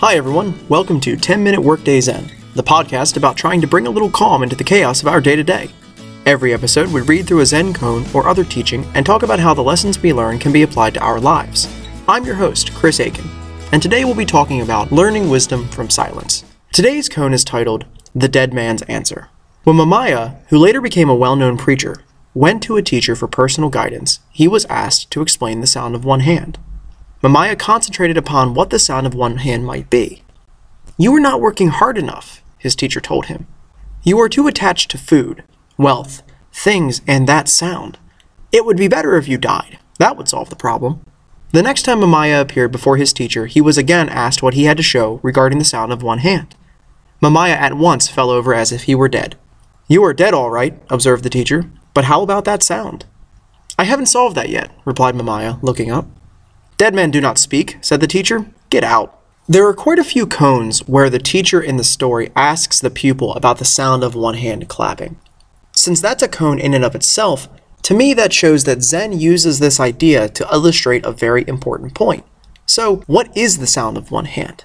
Hi, everyone. Welcome to 10 Minute Workday Zen, the podcast about trying to bring a little calm into the chaos of our day to day. Every episode, we read through a Zen koan or other teaching and talk about how the lessons we learn can be applied to our lives. I'm your host, Chris Aiken, and today we'll be talking about learning wisdom from silence. Today's koan is titled The Dead Man's Answer. When Mamiya, who later became a well known preacher, went to a teacher for personal guidance, he was asked to explain the sound of one hand. Mamiya concentrated upon what the sound of one hand might be. You are not working hard enough, his teacher told him. You are too attached to food, wealth, things, and that sound. It would be better if you died. That would solve the problem. The next time Mamiya appeared before his teacher, he was again asked what he had to show regarding the sound of one hand. Mamiya at once fell over as if he were dead. You are dead, all right, observed the teacher, but how about that sound? I haven't solved that yet, replied Mamiya, looking up. Dead men do not speak, said the teacher. Get out. There are quite a few koans where the teacher in the story asks the pupil about the sound of one hand clapping. Since that's a koan in and of itself, to me that shows that Zen uses this idea to illustrate a very important point. So, what is the sound of one hand?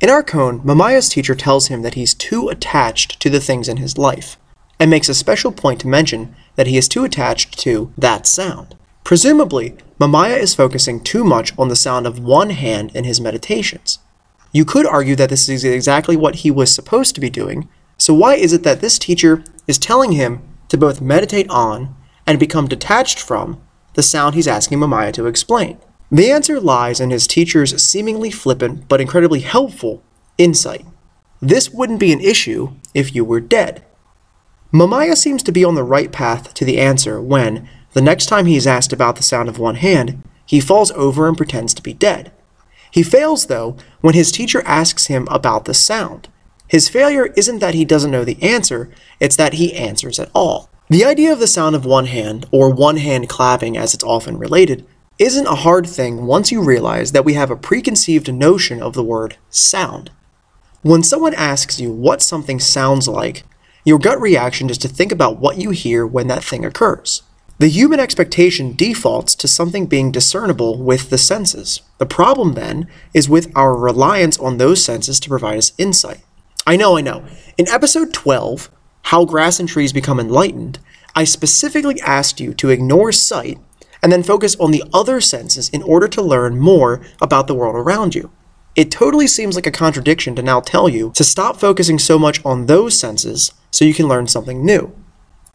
In our koan, Mamiya's teacher tells him that he's too attached to the things in his life, and makes a special point to mention that he is too attached to that sound. Presumably, Mamiya is focusing too much on the sound of one hand in his meditations. You could argue that this is exactly what he was supposed to be doing, so why is it that this teacher is telling him to both meditate on and become detached from the sound he's asking Mamiya to explain? The answer lies in his teacher's seemingly flippant but incredibly helpful insight. This wouldn't be an issue if you were dead. Mamiya seems to be on the right path to the answer when, the next time he is asked about the sound of one hand, he falls over and pretends to be dead. He fails, though, when his teacher asks him about the sound. His failure isn't that he doesn't know the answer, it's that he answers at all. The idea of the sound of one hand, or one hand clapping as it's often related, isn't a hard thing once you realize that we have a preconceived notion of the word sound. When someone asks you what something sounds like, your gut reaction is to think about what you hear when that thing occurs. The human expectation defaults to something being discernible with the senses. The problem then is with our reliance on those senses to provide us insight. I know, I know. In episode 12, How Grass and Trees Become Enlightened, I specifically asked you to ignore sight and then focus on the other senses in order to learn more about the world around you. It totally seems like a contradiction to now tell you to stop focusing so much on those senses so you can learn something new.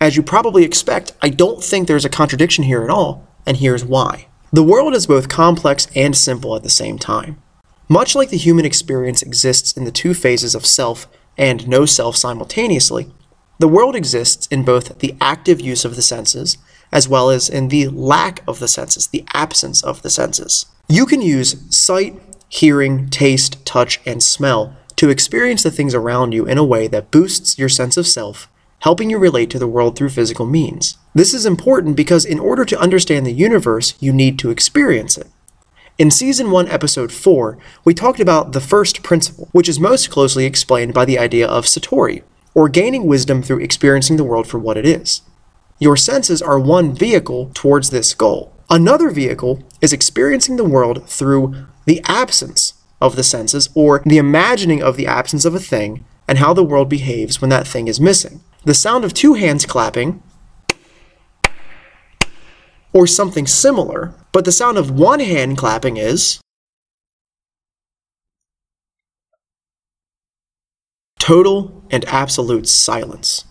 As you probably expect, I don't think there's a contradiction here at all, and here's why. The world is both complex and simple at the same time. Much like the human experience exists in the two phases of self and no self simultaneously, the world exists in both the active use of the senses as well as in the lack of the senses, the absence of the senses. You can use sight, hearing, taste, touch, and smell to experience the things around you in a way that boosts your sense of self helping you relate to the world through physical means. This is important because in order to understand the universe, you need to experience it. In Season 1, Episode 4, we talked about the first principle, which is most closely explained by the idea of Satori, or gaining wisdom through experiencing the world for what it is. Your senses are one vehicle towards this goal. Another vehicle is experiencing the world through the absence of the senses, or the imagining of the absence of a thing and how the world behaves when that thing is missing the sound of two hands clapping, or something similar, but the sound of one hand clapping is total and absolute silence.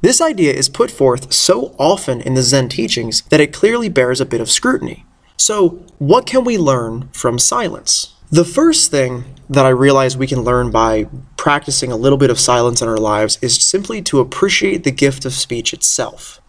This idea is put forth so often in the Zen teachings that it clearly bears a bit of scrutiny. So, what can we learn from silence? The first thing that I realize we can learn by practicing a little bit of silence in our lives is simply to appreciate the gift of speech itself.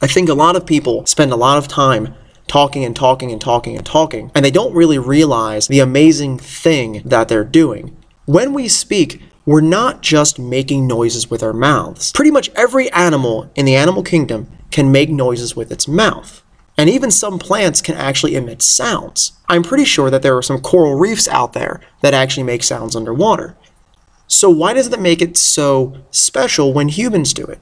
I think a lot of people spend a lot of time talking and talking and talking and talking, and they don't really realize the amazing thing that they're doing. When we speak, we're not just making noises with our mouths. Pretty much every animal in the animal kingdom can make noises with its mouth. And even some plants can actually emit sounds. I'm pretty sure that there are some coral reefs out there that actually make sounds underwater. So, why does it make it so special when humans do it?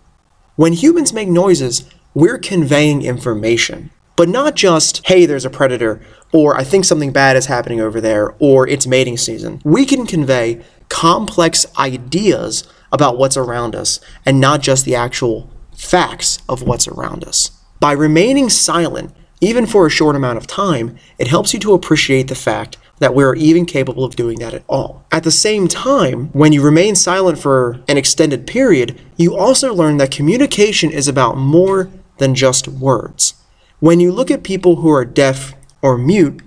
When humans make noises, we're conveying information. But not just, hey, there's a predator, or I think something bad is happening over there, or it's mating season. We can convey complex ideas about what's around us and not just the actual facts of what's around us. By remaining silent, even for a short amount of time, it helps you to appreciate the fact that we're even capable of doing that at all. At the same time, when you remain silent for an extended period, you also learn that communication is about more than just words. When you look at people who are deaf or mute,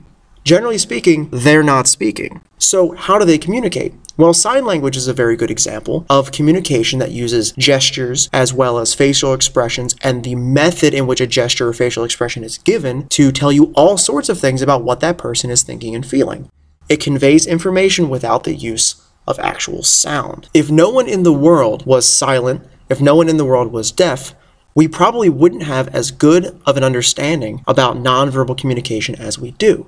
generally speaking, they're not speaking. So, how do they communicate? Well, sign language is a very good example of communication that uses gestures as well as facial expressions and the method in which a gesture or facial expression is given to tell you all sorts of things about what that person is thinking and feeling. It conveys information without the use of actual sound. If no one in the world was silent, if no one in the world was deaf, we probably wouldn't have as good of an understanding about nonverbal communication as we do.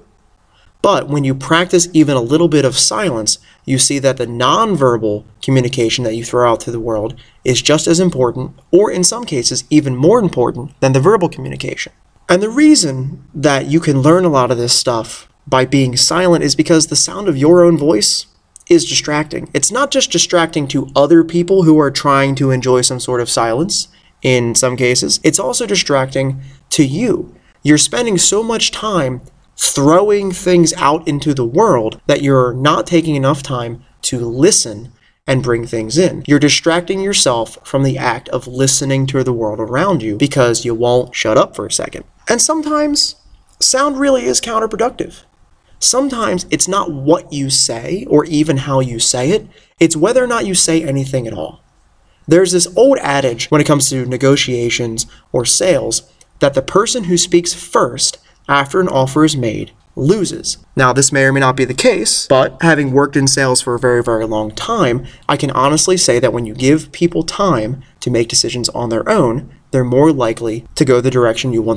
But when you practice even a little bit of silence, you see that the nonverbal communication that you throw out to the world is just as important, or in some cases, even more important than the verbal communication. And the reason that you can learn a lot of this stuff by being silent is because the sound of your own voice is distracting. It's not just distracting to other people who are trying to enjoy some sort of silence in some cases, it's also distracting to you. You're spending so much time throwing things out into the world that you're not taking enough time to listen and bring things in. You're distracting yourself from the act of listening to the world around you because you won't shut up for a second. And sometimes sound really is counterproductive. Sometimes it's not what you say or even how you say it, it's whether or not you say anything at all. There's this old adage when it comes to negotiations or sales that the person who speaks first after an offer is made loses. Now, this may or may not be the case, but having worked in sales for a very, very long time, I can honestly say that when you give people time to make decisions on their own, they're more likely to go the direction you want